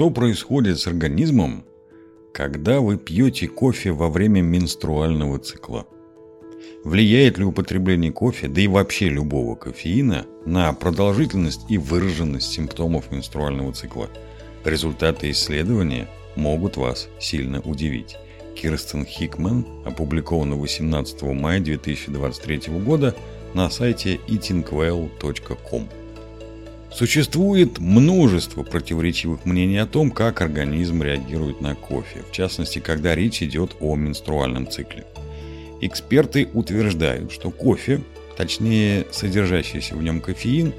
Что происходит с организмом, когда вы пьете кофе во время менструального цикла? Влияет ли употребление кофе, да и вообще любого кофеина, на продолжительность и выраженность симптомов менструального цикла? Результаты исследования могут вас сильно удивить. Кирстен Хикман опубликовано 18 мая 2023 года на сайте eatingwell.com. Существует множество противоречивых мнений о том, как организм реагирует на кофе, в частности, когда речь идет о менструальном цикле. Эксперты утверждают, что кофе, точнее содержащийся в нем кофеин,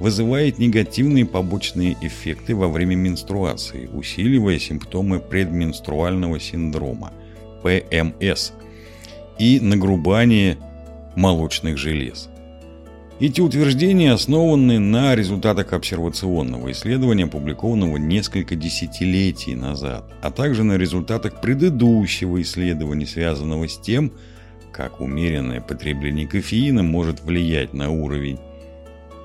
вызывает негативные побочные эффекты во время менструации, усиливая симптомы предменструального синдрома – ПМС и нагрубание молочных желез. Эти утверждения основаны на результатах обсервационного исследования, опубликованного несколько десятилетий назад, а также на результатах предыдущего исследования, связанного с тем, как умеренное потребление кофеина может влиять на уровень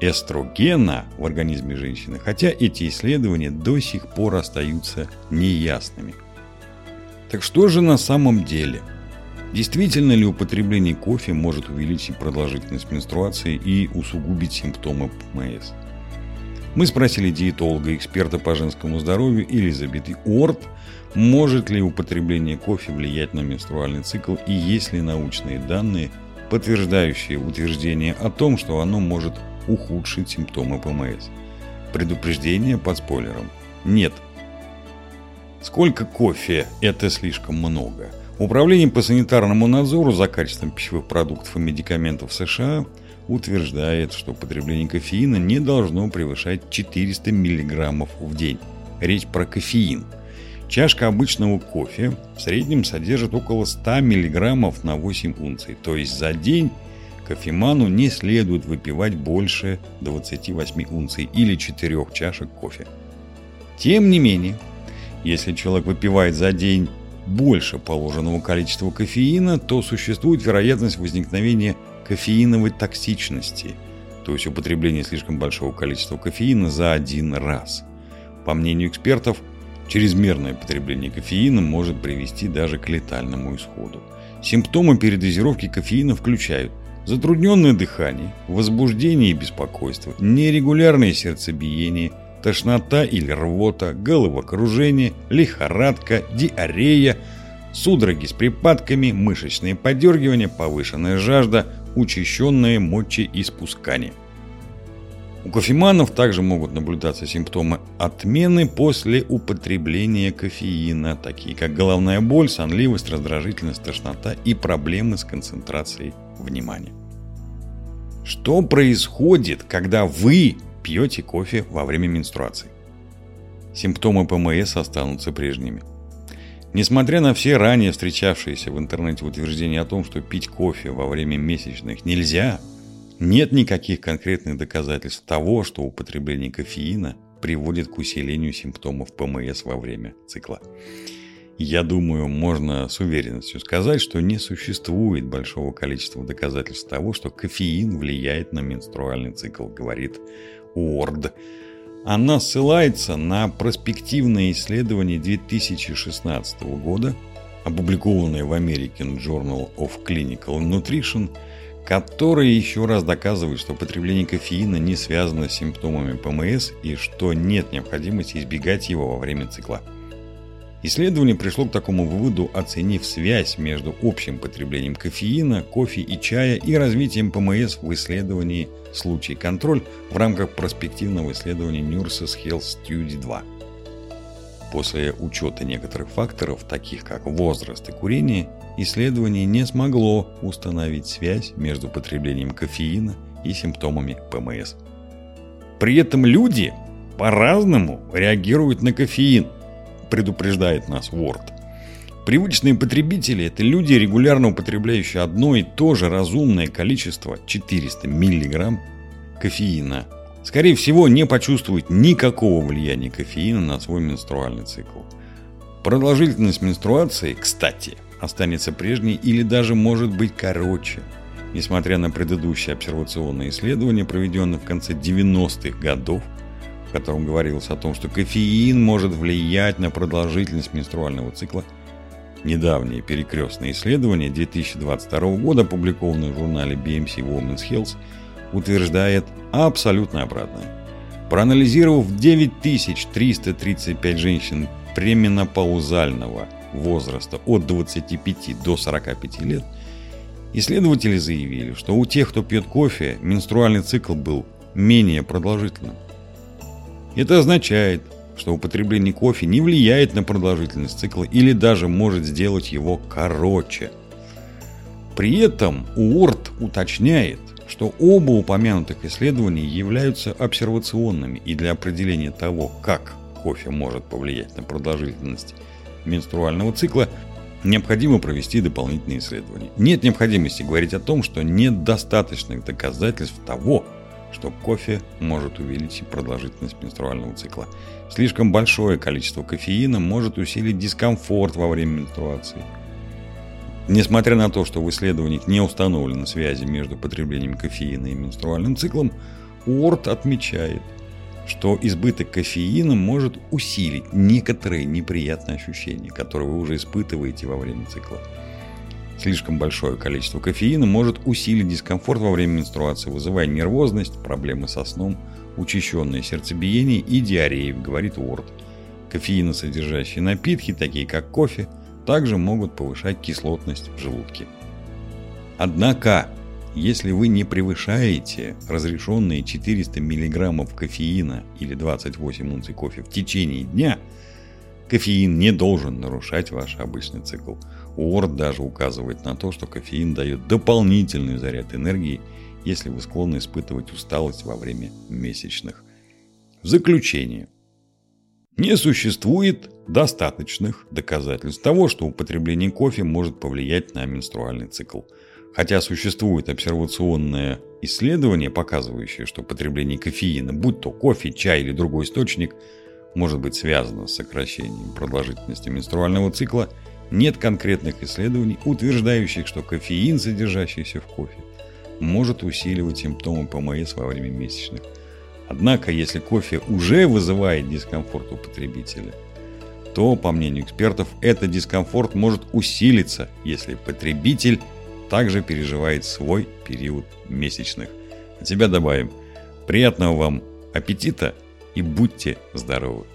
эстрогена в организме женщины, хотя эти исследования до сих пор остаются неясными. Так что же на самом деле – Действительно ли употребление кофе может увеличить продолжительность менструации и усугубить симптомы ПМС? Мы спросили диетолога, эксперта по женскому здоровью Элизабет Уорд, может ли употребление кофе влиять на менструальный цикл и есть ли научные данные, подтверждающие утверждение о том, что оно может ухудшить симптомы ПМС. Предупреждение под спойлером. Нет. Сколько кофе – это слишком много – Управление по санитарному надзору за качеством пищевых продуктов и медикаментов США утверждает, что потребление кофеина не должно превышать 400 мг в день. Речь про кофеин. Чашка обычного кофе в среднем содержит около 100 мг на 8 унций, то есть за день кофеману не следует выпивать больше 28 унций или 4 чашек кофе. Тем не менее, если человек выпивает за день больше положенного количества кофеина, то существует вероятность возникновения кофеиновой токсичности, то есть употребление слишком большого количества кофеина за один раз. По мнению экспертов, чрезмерное потребление кофеина может привести даже к летальному исходу. Симптомы передозировки кофеина включают затрудненное дыхание, возбуждение и беспокойство, нерегулярное сердцебиение – тошнота или рвота, головокружение, лихорадка, диарея, судороги с припадками, мышечные подергивания, повышенная жажда, учащенное мочеиспускание. У кофеманов также могут наблюдаться симптомы отмены после употребления кофеина, такие как головная боль, сонливость, раздражительность, тошнота и проблемы с концентрацией внимания. Что происходит, когда вы пьете кофе во время менструации. Симптомы ПМС останутся прежними. Несмотря на все ранее встречавшиеся в интернете утверждения о том, что пить кофе во время месячных нельзя, нет никаких конкретных доказательств того, что употребление кофеина приводит к усилению симптомов ПМС во время цикла. Я думаю, можно с уверенностью сказать, что не существует большого количества доказательств того, что кофеин влияет на менструальный цикл, говорит Уорд. Она ссылается на проспективное исследование 2016 года, опубликованное в American Journal of Clinical Nutrition, которое еще раз доказывает, что потребление кофеина не связано с симптомами ПМС и что нет необходимости избегать его во время цикла. Исследование пришло к такому выводу, оценив связь между общим потреблением кофеина, кофе и чая и развитием ПМС в исследовании случай контроль в рамках проспективного исследования Nurses Health Study 2. После учета некоторых факторов, таких как возраст и курение, исследование не смогло установить связь между потреблением кофеина и симптомами ПМС. При этом люди по-разному реагируют на кофеин – предупреждает нас Word. Привычные потребители – это люди, регулярно употребляющие одно и то же разумное количество 400 мг кофеина. Скорее всего, не почувствуют никакого влияния кофеина на свой менструальный цикл. Продолжительность менструации, кстати, останется прежней или даже может быть короче, несмотря на предыдущие обсервационные исследования, проведенные в конце 90-х годов котором говорилось о том, что кофеин может влиять на продолжительность менструального цикла, недавнее перекрестное исследование 2022 года, опубликованное в журнале BMC Women's Health, утверждает абсолютно обратное. Проанализировав 9335 женщин преминопаузального возраста от 25 до 45 лет, исследователи заявили, что у тех, кто пьет кофе, менструальный цикл был менее продолжительным. Это означает, что употребление кофе не влияет на продолжительность цикла или даже может сделать его короче. При этом Уорд уточняет, что оба упомянутых исследования являются обсервационными и для определения того, как кофе может повлиять на продолжительность менструального цикла, необходимо провести дополнительные исследования. Нет необходимости говорить о том, что нет достаточных доказательств того, что кофе может увеличить продолжительность менструального цикла. Слишком большое количество кофеина может усилить дискомфорт во время менструации. Несмотря на то, что в исследованиях не установлены связи между потреблением кофеина и менструальным циклом, Уорд отмечает, что избыток кофеина может усилить некоторые неприятные ощущения, которые вы уже испытываете во время цикла. Слишком большое количество кофеина может усилить дискомфорт во время менструации, вызывая нервозность, проблемы со сном, учащенное сердцебиение и диарею, говорит Уорд. Кофеиносодержащие напитки, такие как кофе, также могут повышать кислотность в желудке. Однако, если вы не превышаете разрешенные 400 мг кофеина или 28 унций кофе в течение дня, кофеин не должен нарушать ваш обычный цикл. Уорд даже указывает на то, что кофеин дает дополнительный заряд энергии, если вы склонны испытывать усталость во время месячных. В заключение. Не существует достаточных доказательств того, что употребление кофе может повлиять на менструальный цикл. Хотя существует обсервационное исследование, показывающее, что потребление кофеина, будь то кофе, чай или другой источник, может быть связано с сокращением продолжительности менструального цикла, нет конкретных исследований, утверждающих, что кофеин, содержащийся в кофе, может усиливать симптомы ПМС во время месячных. Однако, если кофе уже вызывает дискомфорт у потребителя, то, по мнению экспертов, этот дискомфорт может усилиться, если потребитель также переживает свой период месячных. От себя добавим. Приятного вам аппетита и будьте здоровы!